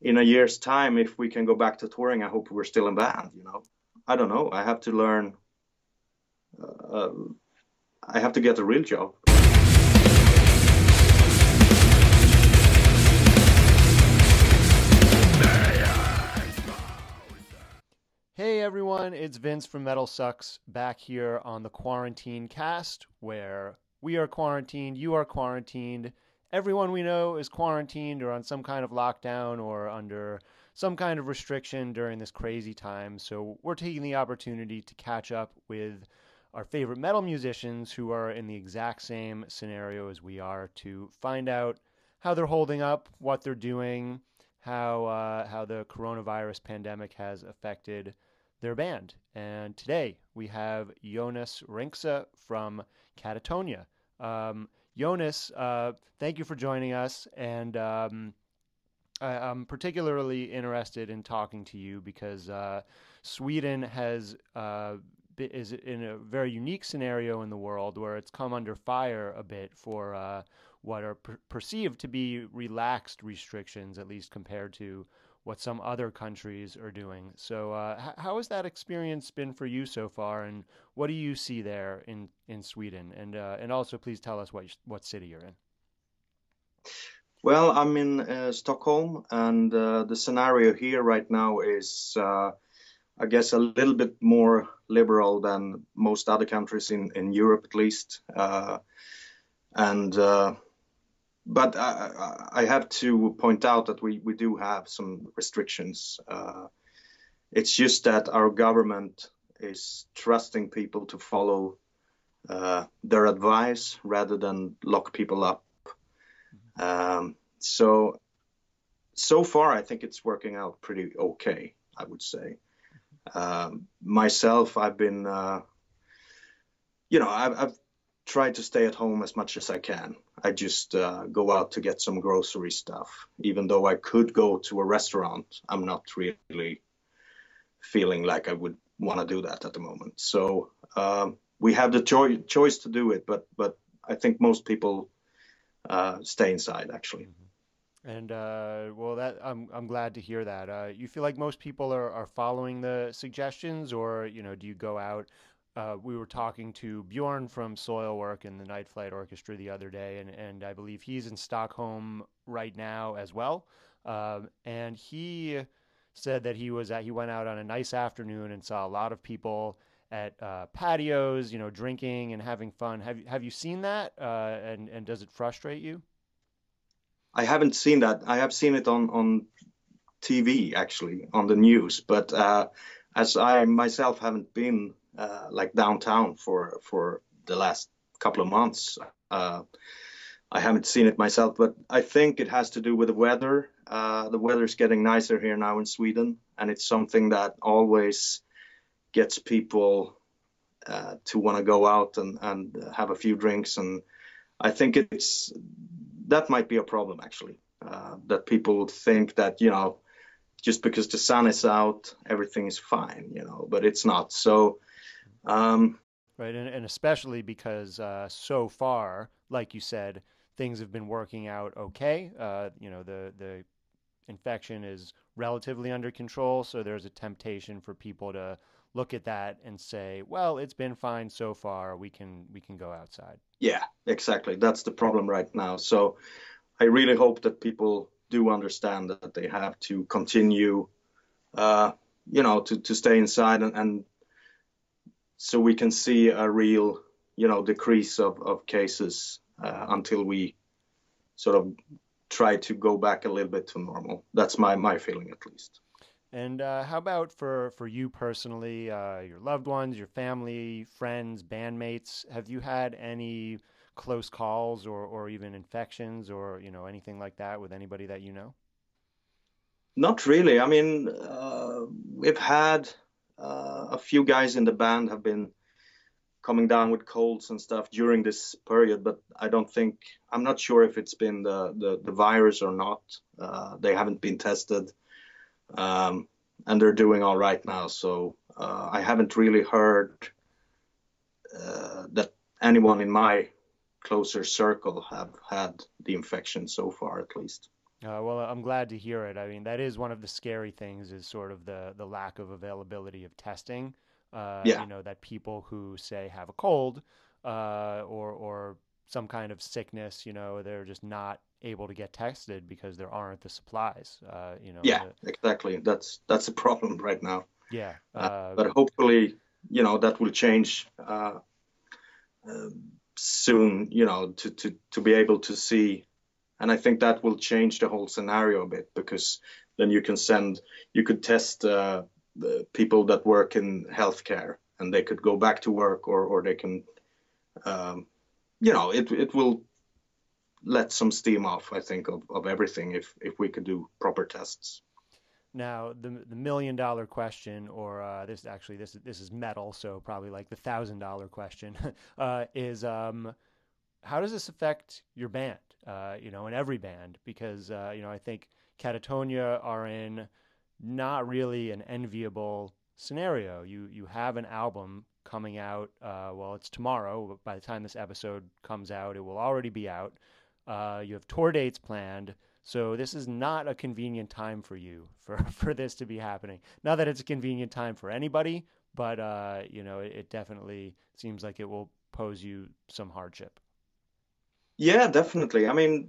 in a year's time, if we can go back to touring, I hope we're still in band. You know, I don't know. I have to learn. Uh, I have to get a real job. Hey everyone, it's Vince from Metal Sucks back here on the Quarantine Cast, where we are quarantined, you are quarantined, everyone we know is quarantined or on some kind of lockdown or under some kind of restriction during this crazy time. So we're taking the opportunity to catch up with our favorite metal musicians who are in the exact same scenario as we are to find out how they're holding up, what they're doing, how uh, how the coronavirus pandemic has affected their band. And today we have Jonas Renkse from Katatonia. Um, Jonas, uh, thank you for joining us. And um, I, am particularly interested in talking to you because uh, Sweden has uh, is in a very unique scenario in the world where it's come under fire a bit for uh, what are per- perceived to be relaxed restrictions, at least compared to what some other countries are doing. So, uh, how has that experience been for you so far, and what do you see there in, in Sweden? And uh, and also, please tell us what what city you're in. Well, I'm in uh, Stockholm, and uh, the scenario here right now is, uh, I guess, a little bit more liberal than most other countries in in Europe, at least. Uh, and but I, I, have to point out that we, we do have some restrictions. Uh, it's just that our government is trusting people to follow uh, their advice rather than lock people up. Um, so, so far, I think it's working out pretty okay, I would say. Um, myself, I've been, uh, you know, I've, I've try to stay at home as much as I can. I just uh, go out to get some grocery stuff. Even though I could go to a restaurant, I'm not really feeling like I would want to do that at the moment. So um, we have the cho- choice to do it, but but I think most people uh, stay inside actually. Mm-hmm. And uh, well, that I'm I'm glad to hear that. Uh, you feel like most people are, are following the suggestions, or you know, do you go out? Uh, we were talking to Bjorn from Soilwork and the Night Flight Orchestra the other day, and, and I believe he's in Stockholm right now as well. Um, and he said that he was at, he went out on a nice afternoon and saw a lot of people at uh, patios, you know, drinking and having fun. Have you have you seen that? Uh, and and does it frustrate you? I haven't seen that. I have seen it on on TV actually on the news, but uh, as I myself haven't been uh, like downtown for for the last couple of months. Uh, I haven't seen it myself, but I think it has to do with the weather. Uh, the weather is getting nicer here now in Sweden, and it's something that always gets people uh, to want to go out and, and have a few drinks. And I think it's that might be a problem actually. Uh, that people think that you know just because the sun is out, everything is fine, you know, but it's not. So um, right, and, and especially because uh, so far, like you said, things have been working out okay. Uh, you know, the the infection is relatively under control, so there's a temptation for people to look at that and say, "Well, it's been fine so far. We can we can go outside." Yeah, exactly. That's the problem right now. So, I really hope that people do understand that they have to continue, uh, you know, to to stay inside and, and so we can see a real, you know, decrease of, of cases uh, until we sort of try to go back a little bit to normal. That's my, my feeling at least. And uh, how about for, for you personally, uh, your loved ones, your family, friends, bandmates? Have you had any close calls or, or even infections or you know anything like that with anybody that you know? Not really. I mean, uh, we've had uh, a few guys in the band have been coming down with colds and stuff during this period, but I don't think I'm not sure if it's been the the, the virus or not. Uh, they haven't been tested, um, and they're doing all right now. So uh, I haven't really heard uh, that anyone in my closer circle have had the infection so far, at least. Uh, well, I'm glad to hear it. I mean, that is one of the scary things is sort of the the lack of availability of testing. Uh, Yeah. You know that people who say have a cold uh, or or some kind of sickness, you know, they're just not able to get tested because there aren't the supplies. Uh, you know. Yeah, the- exactly. That's that's a problem right now. yeah. Uh, Uh, but hopefully, you know, that will change uh, uh, soon. You know, to to to be able to see, and I think that will change the whole scenario a bit because then you can send, you could test uh, the people that work in healthcare, and they could go back to work, or or they can, um, you know, it it will let some steam off. I think of of everything if if we could do proper tests. Now, the the million dollar question, or uh, this actually this this is metal, so probably like the thousand dollar question, uh, is um, how does this affect your band? Uh, you know, in every band, because uh, you know I think Katatonia are in not really an enviable scenario. You you have an album coming out. Uh, well, it's tomorrow. But by the time this episode comes out, it will already be out. Uh, you have tour dates planned. So this is not a convenient time for you for, for this to be happening. Not that it's a convenient time for anybody, but uh, you know, it, it definitely seems like it will pose you some hardship. Yeah, definitely. I mean,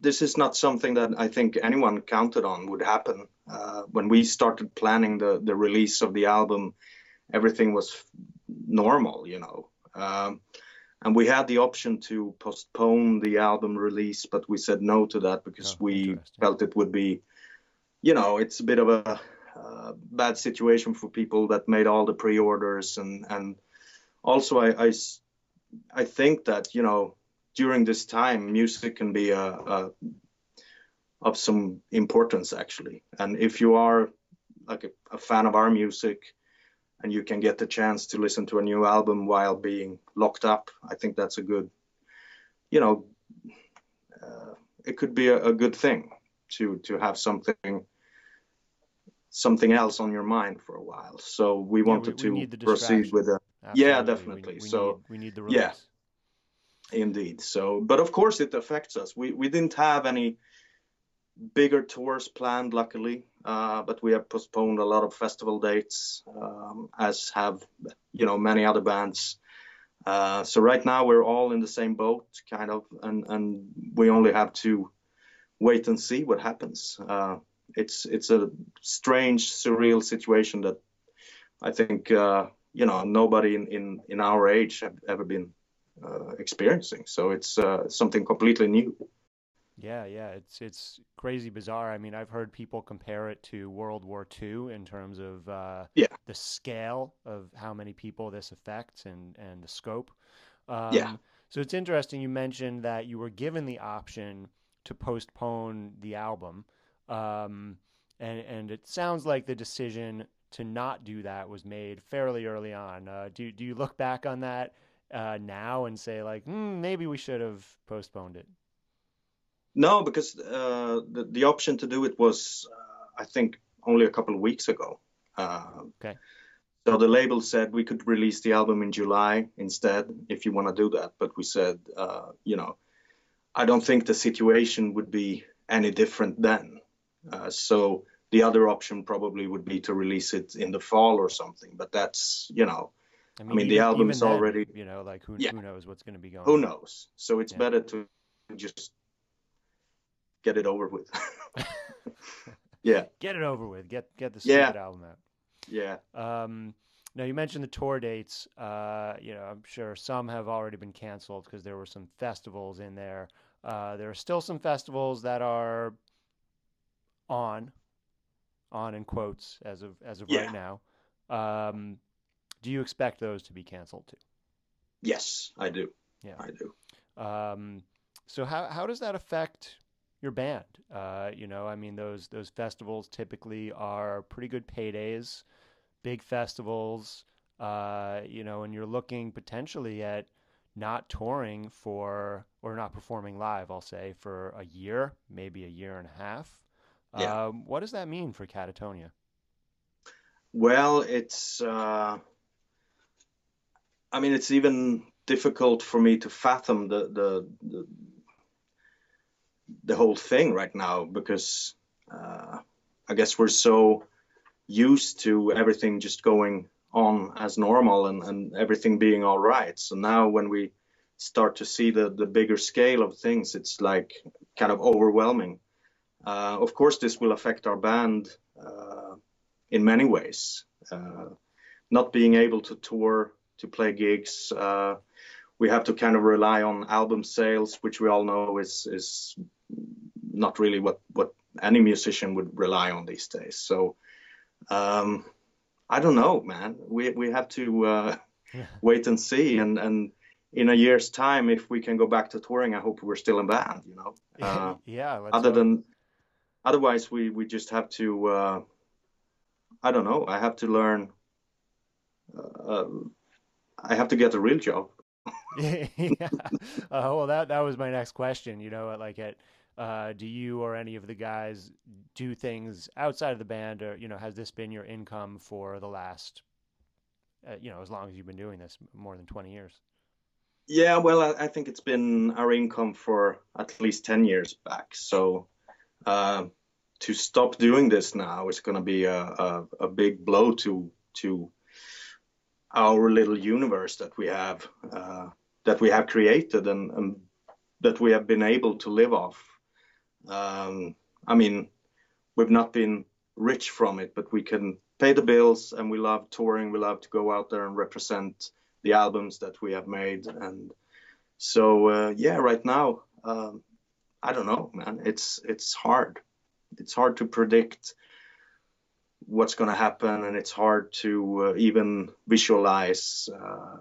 this is not something that I think anyone counted on would happen. Uh, when we started planning the the release of the album, everything was normal, you know. Um, and we had the option to postpone the album release, but we said no to that because Oh, we felt it would be, you know, it's a bit of a uh, bad situation for people that made all the pre-orders, and and also I, I I think that you know during this time music can be a, a of some importance actually, and if you are like a, a fan of our music and you can get the chance to listen to a new album while being locked up, I think that's a good, you know, uh, it could be a, a good thing to to have something something else on your mind for a while. So we Yeah, wanted we, we to proceed with a Absolutely. Yeah, definitely. We, So, need, we need the release. yeah. Indeed. So, but of course it affects us. We we didn't have any bigger tours planned, luckily, uh, but we have postponed a lot of festival dates, um, as have you know many other bands. Uh, so right now we're all in the same boat, kind of, and and we only have to wait and see what happens. Uh, it's it's a strange, surreal situation that I think uh, you know nobody in, in in our age have ever been uh, experiencing. So it's uh, something completely new. Yeah, yeah, it's it's crazy bizarre. I mean, I've heard people compare it to World War II in terms of uh, Yeah. the scale of how many people this affects and and the scope. Yeah. Um, So it's interesting you mentioned that you were given the option to postpone the album, um, and and it sounds like the decision to not do that was made fairly early on. Uh, do do you look back on that uh, now and say like, hmm, maybe we should have postponed it? No, because uh, the the option to do it was, uh, I think, only a couple of weeks ago. Uh, Okay. So the label said we could release the album in July instead, if you want to do that. But we said, uh, you know, I don't think the situation would be any different then. Uh, so the other option probably would be to release it in the fall or something. But that's, you know, I mean, the album is then, already- you know, like who Yeah. who knows what's going to be going. who on. knows? So it's Yeah. better to just get it over with. yeah, Get it over with. Get get the Yeah. album out. yeah. Um, now you mentioned the tour dates. Uh, you know, I'm sure some have already been canceled because there were some festivals in there. Uh, there are still some festivals that are on, on in quotes as of as of Yeah. right now. Um, do you expect those to be canceled too? Yes, I do. Yeah. I do. Um, so how how does that affect your band? Uh, you know, I mean those those festivals typically are pretty good paydays, big festivals. Uh, you know, and you're looking potentially at not touring for or not performing live. I'll say for a year, maybe a year and a half. Yeah. Um, what does that mean for Katatonia? Well, it's. Uh, I mean, it's even difficult for me to fathom the the the, the whole thing right now because uh, I guess we're so used to everything just going on as normal and, and everything being all right. So now when we start to see the, the bigger scale of things, it's like kind of overwhelming. Uh, of course, this will affect our band uh, in many ways. Uh, not being able to tour, to play gigs, uh, we have to kind of rely on album sales, which we all know is is not really what what any musician would rely on these days. So um, I don't know, man. We we have to uh, wait and see, and and in a year's time, if we can go back to touring, I hope we're still in band. You know. Uh, yeah. other hope. than otherwise, we we just have to. Uh, I don't know. I have to learn. Uh, I have to get a real job. yeah. Uh, well, that that was my next question. You know, like at uh, do you or any of the guys do things outside of the band, or you know, has this been your income for the last, uh, you know, as long as you've been doing this, more than twenty years? Yeah, well, I, I think it's been our income for at least ten years back. So uh, to stop doing this now is going to be a, a, a big blow to to our little universe that we have uh, that we have created and, and, that we have been able to live off. Um, I mean, we've not been rich from it, but we can pay the bills, and we love touring. We love to go out there and represent the albums that we have made, and so uh, yeah, right now, um, I don't know, man. It's it's hard. It's hard to predict what's going to happen, and it's hard to uh, even visualize uh,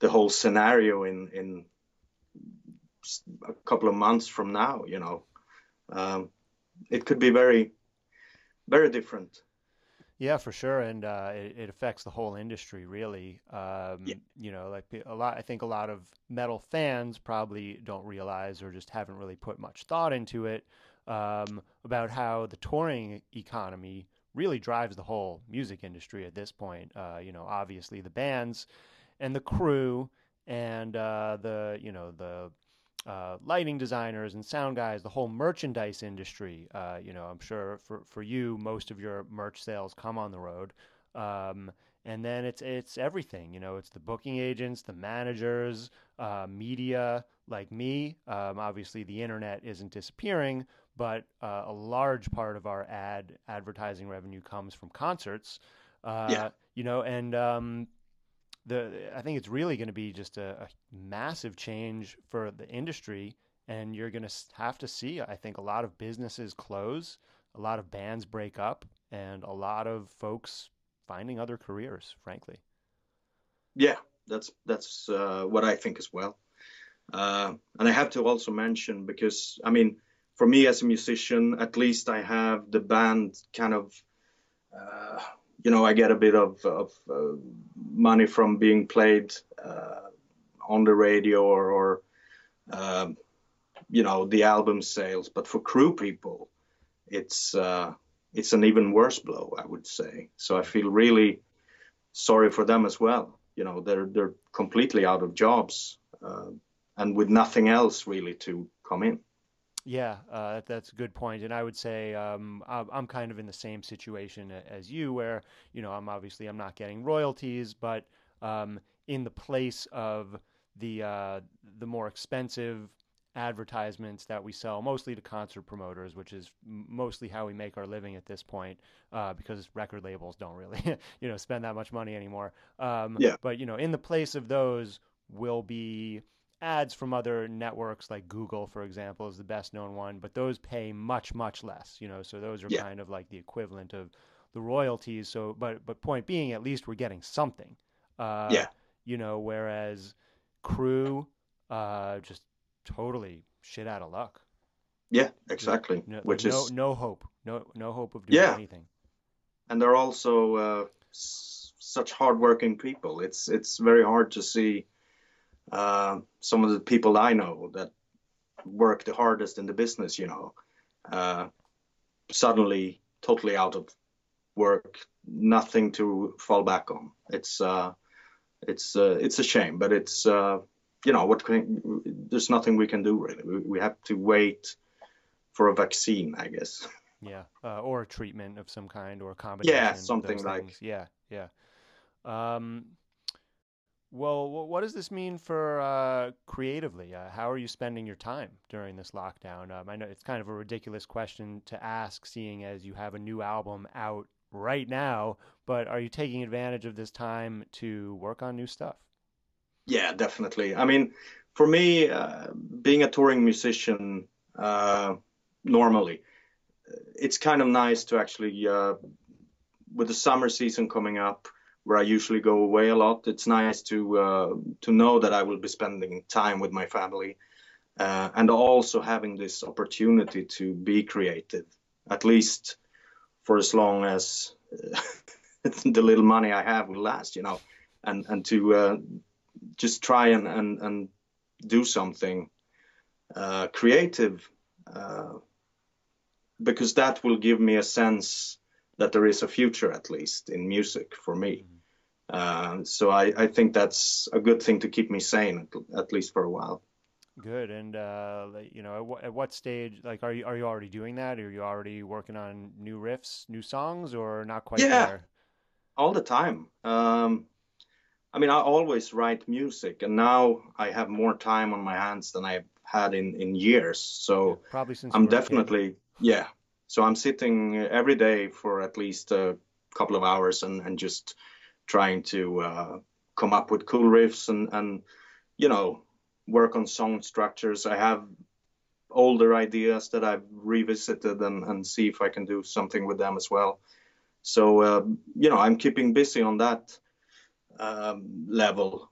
the whole scenario in in a couple of months from now. You know, um, it could be very very different. Yeah, for sure, and uh, it, it, affects the whole industry, really. Um, yeah. You know, like a lot. I think a lot of metal fans probably don't realize or just haven't really put much thought into it um, about how the touring economy really drives the whole music industry at this point. Uh, you know, obviously the bands and the crew and uh, the you know the uh, lighting designers and sound guys, the whole merchandise industry. Uh, you know, I'm sure for for you, most of your merch sales come on the road. Um, and then it's it's everything. You know, it's the booking agents, the managers, uh, media like me. Um, obviously, the internet isn't disappearing, but uh, a large part of our ad advertising revenue comes from concerts. Uh, yeah. You know, and um, the I think it's really going to be just a, a, massive change for the industry, and you're going to have to see. I think a lot of businesses close, a lot of bands break up, and a lot of folks finding other careers. Frankly. Yeah, that's that's uh, what I think as well. Uh, and I have to also mention because I mean for me as a musician, at least I have the band kind of, uh, you know, I get a bit of, of uh, money from being played uh, on the radio or, or um, you know, the album sales. But for crew people, it's uh, it's an even worse blow, I would say. So I feel really sorry for them as well. You know, they're they're completely out of jobs uh, and with nothing else really to come in. Yeah, uh, that's a good point. And I would say um, I'm kind of in the same situation as you, where you know I'm obviously I'm not getting royalties, but um, in the place of the uh, the more expensive advertisements that we sell, mostly to concert promoters, which is mostly how we make our living at this point, uh, because record labels don't really you know spend that much money anymore. Um, yeah. But you know, in the place of those will be ads from other networks like Google, for example, is the best known one, but those pay much, much less, you know, so those are yeah. kind of like the equivalent of the royalties. So, but, but point being, at least we're getting something. Uh, yeah. You know, whereas crew, uh, just totally shit out of luck. Yeah, exactly. No, Which no, is no hope, no no hope of doing yeah. anything. And they're also uh, s- such hardworking people. It's it's very hard to see uh, some of the people I know that work the hardest in the business, you know, uh, suddenly totally out of work, nothing to fall back on. It's uh, it's uh, it's a shame, but it's uh, you know what can, there's nothing we can do really. We, we have to wait for a vaccine i guess. Yeah uh, or a treatment of some kind or a combination yeah something like yeah yeah. Um, well what does this mean for uh, creatively? Uh, how are you spending your time during this lockdown? Um, i know it's kind of a ridiculous question to ask seeing as you have a new album out right now but are you taking advantage of this time to work on new stuff? Yeah, definitely. I mean, for me, uh, being a touring musician, uh, normally, it's kind of nice to actually, uh, with the summer season coming up, where I usually go away a lot. It's nice to uh, to know that I will be spending time with my family, uh, and also having this opportunity to be creative, at least for as long as the little money I have will last, you know, and and to uh, just try and and, and do something uh, creative uh, because that will give me a sense that there is a future at least in music for me. Uh, so I, I think that's a good thing to keep me sane at, at least for a while. Good. And uh, you know, at, w- at, what stage? Like, are you are you already doing that? Are you already working on new riffs, new songs, or not quite yeah, there? all the time. Um, I mean, I always write music, and now I have more time on my hands than I've had in in years. So yeah, probably since I'm definitely yeah. So I'm sitting every day for at least a couple of hours and and just trying to uh, come up with cool riffs and and you know work on song structures. I have older ideas that I've revisited and and see if I can do something with them as well. So uh, you know, I'm keeping busy on that um, level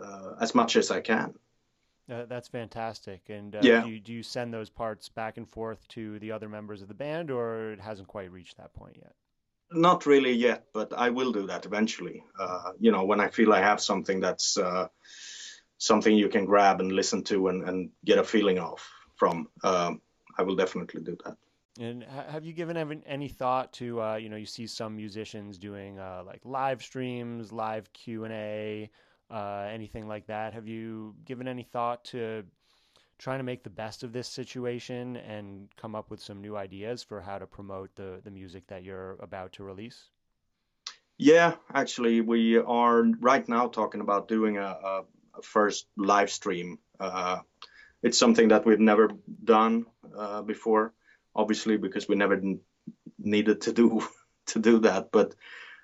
uh, as much as I can. Uh, that's fantastic. And uh, yeah. do, you, do you send those parts back and forth to the other members of the band, or it hasn't quite reached that point yet? Not really yet, but I will do that eventually. Uh, you know, when I feel I have something that's uh, something you can grab and listen to and, and get a feeling of from, um, I will definitely do that. And have you given any thought to uh, you know you see some musicians doing uh, like live streams, live Q and A, uh, anything like that? Have you given any thought to trying to make the best of this situation and come up with some new ideas for how to promote the the music that you're about to release? Yeah, actually, we are right now talking about doing a, a, a first live stream. Uh, it's something that we've never done uh, before obviously because we never needed to do to do that. But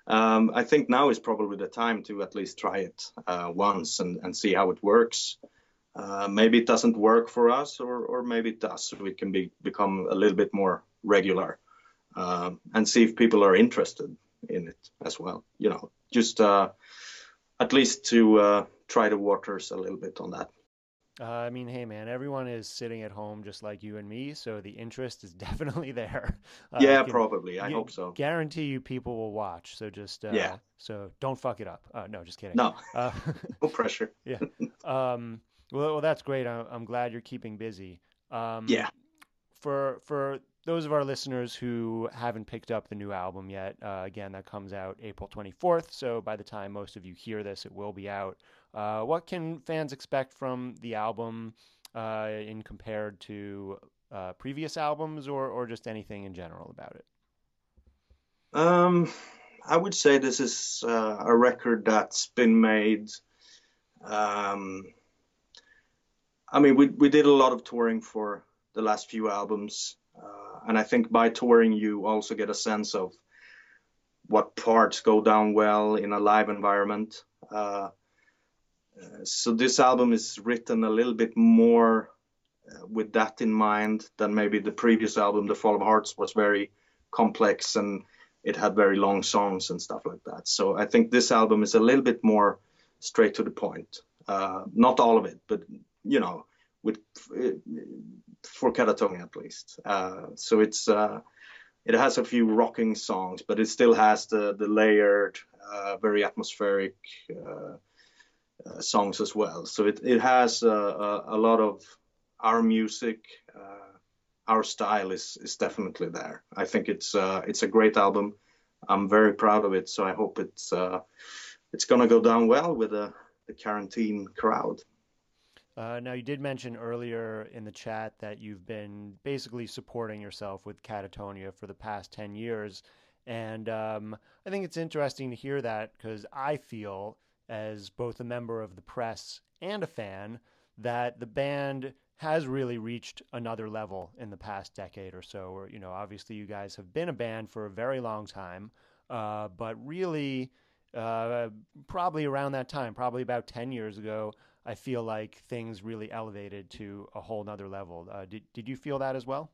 um, I think now is probably the time to at least try it uh, once and, and see how it works. Uh, maybe it doesn't work for us, or, or maybe it does. So we can be, become a little bit more regular uh, and see if people are interested in it as well. You know, just uh, at least to uh, try the waters a little bit on that. Uh, I mean, hey, man, everyone is sitting at home just like you and me, so the interest is definitely there. Uh, yeah, probably. I hope so. Guarantee you, people will watch. So just uh, yeah. So don't fuck it up. Uh, no, just kidding. No. No pressure. yeah. Um. Well, well, that's great. I'm, I'm glad you're keeping busy. Um, yeah. For for those of our listeners who haven't picked up the new album yet, uh, again, that comes out April 24th. So by the time most of you hear this, it will be out. Uh, what can fans expect from the album uh, in compared to uh, previous albums, or or just anything in general about it? Um, I would say this is uh, a record that's been made. Um, I mean, we we did a lot of touring for the last few albums, uh, and I think by touring you also get a sense of what parts go down well in a live environment. Uh, so this album is written a little bit more uh, with that in mind than maybe the previous album the fall of hearts was very complex and it had very long songs and stuff like that so i think this album is a little bit more straight to the point uh, not all of it but you know with uh, for Katatonia at least uh, so it's uh, it has a few rocking songs but it still has the the layered uh, very atmospheric uh, songs as well. So it, it has uh, a, a, lot of our music, uh, our style is, is definitely there. I think it's it's a great album. I'm very proud of it. So I hope it's it's gonna go down well with the, the quarantine crowd. Uh, now, you did mention earlier in the chat that you've been basically supporting yourself with Katatonia for the past 10 years. And um, I think it's interesting to hear that because I feel, as both a member of the press and a fan, that the band has really reached another level in the past decade or so. Or, you know, obviously you guys have been a band for a very long time, uh, but really, uh, probably around that time, probably about 10 years ago, I feel like things really elevated to a whole nother level. Uh, did, did you feel that as well?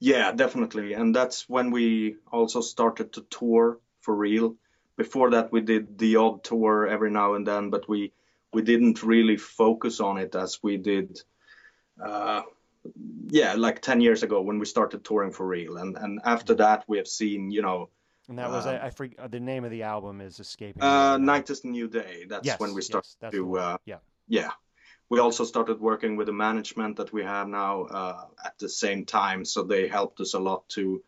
Yeah, definitely. And that's when we also started to tour for real. Before that, we did the odd tour every now and then, but we we didn't really focus on it as we did uh, yeah like 10 years ago when we started touring for real and and after that we have seen you know and that was uh, I, I forget the name of the album is escaping uh night is the new day that's yes, when we started yes, to uh, yeah yeah we also started working with the management that we have now uh, at the same time so they helped us a lot to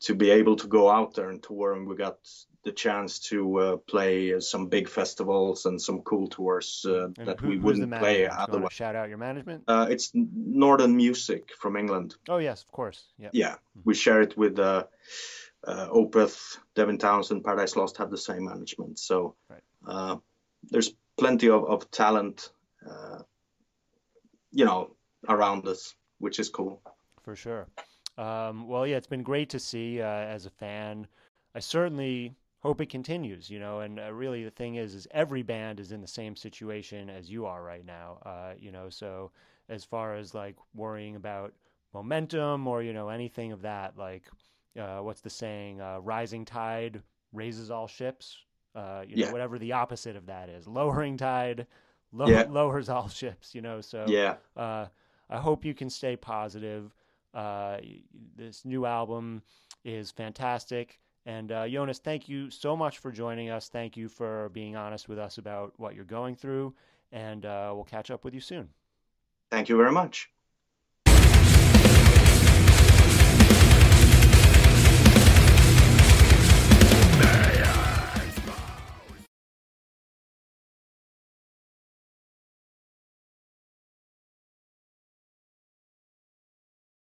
to be able to go out there and tour and we got the chance to uh, play some big festivals and some cool tours uh, that who, we wouldn't play otherwise. Shout out your management. Uh, it's Northern Music from England. Oh yes, of course. Yep. Yeah, mm-hmm. we share it with uh, uh, Opeth, Devin Townsend, Paradise Lost have the same management. So right. Uh, there's plenty of, of talent, uh, you know, around us, which is cool. For sure. Um, well, yeah, it's been great to see as a fan. I certainly hope it continues, you know. And uh, really, the thing is, is every band is in the same situation as you are right now, uh, you know. So as far as like worrying about momentum or you know anything of that, like uh, what's the saying? Uh, rising tide raises all ships. Uh, you know, yeah. whatever the opposite of that is. Lowering tide yeah. lowers all ships. You know, so yeah. Uh, I hope you can stay positive. this new album is fantastic. And uh, Jonas, thank you so much for joining us. Thank you for being honest with us about what you're going through. And uh, we'll catch up with you soon. Thank you very much.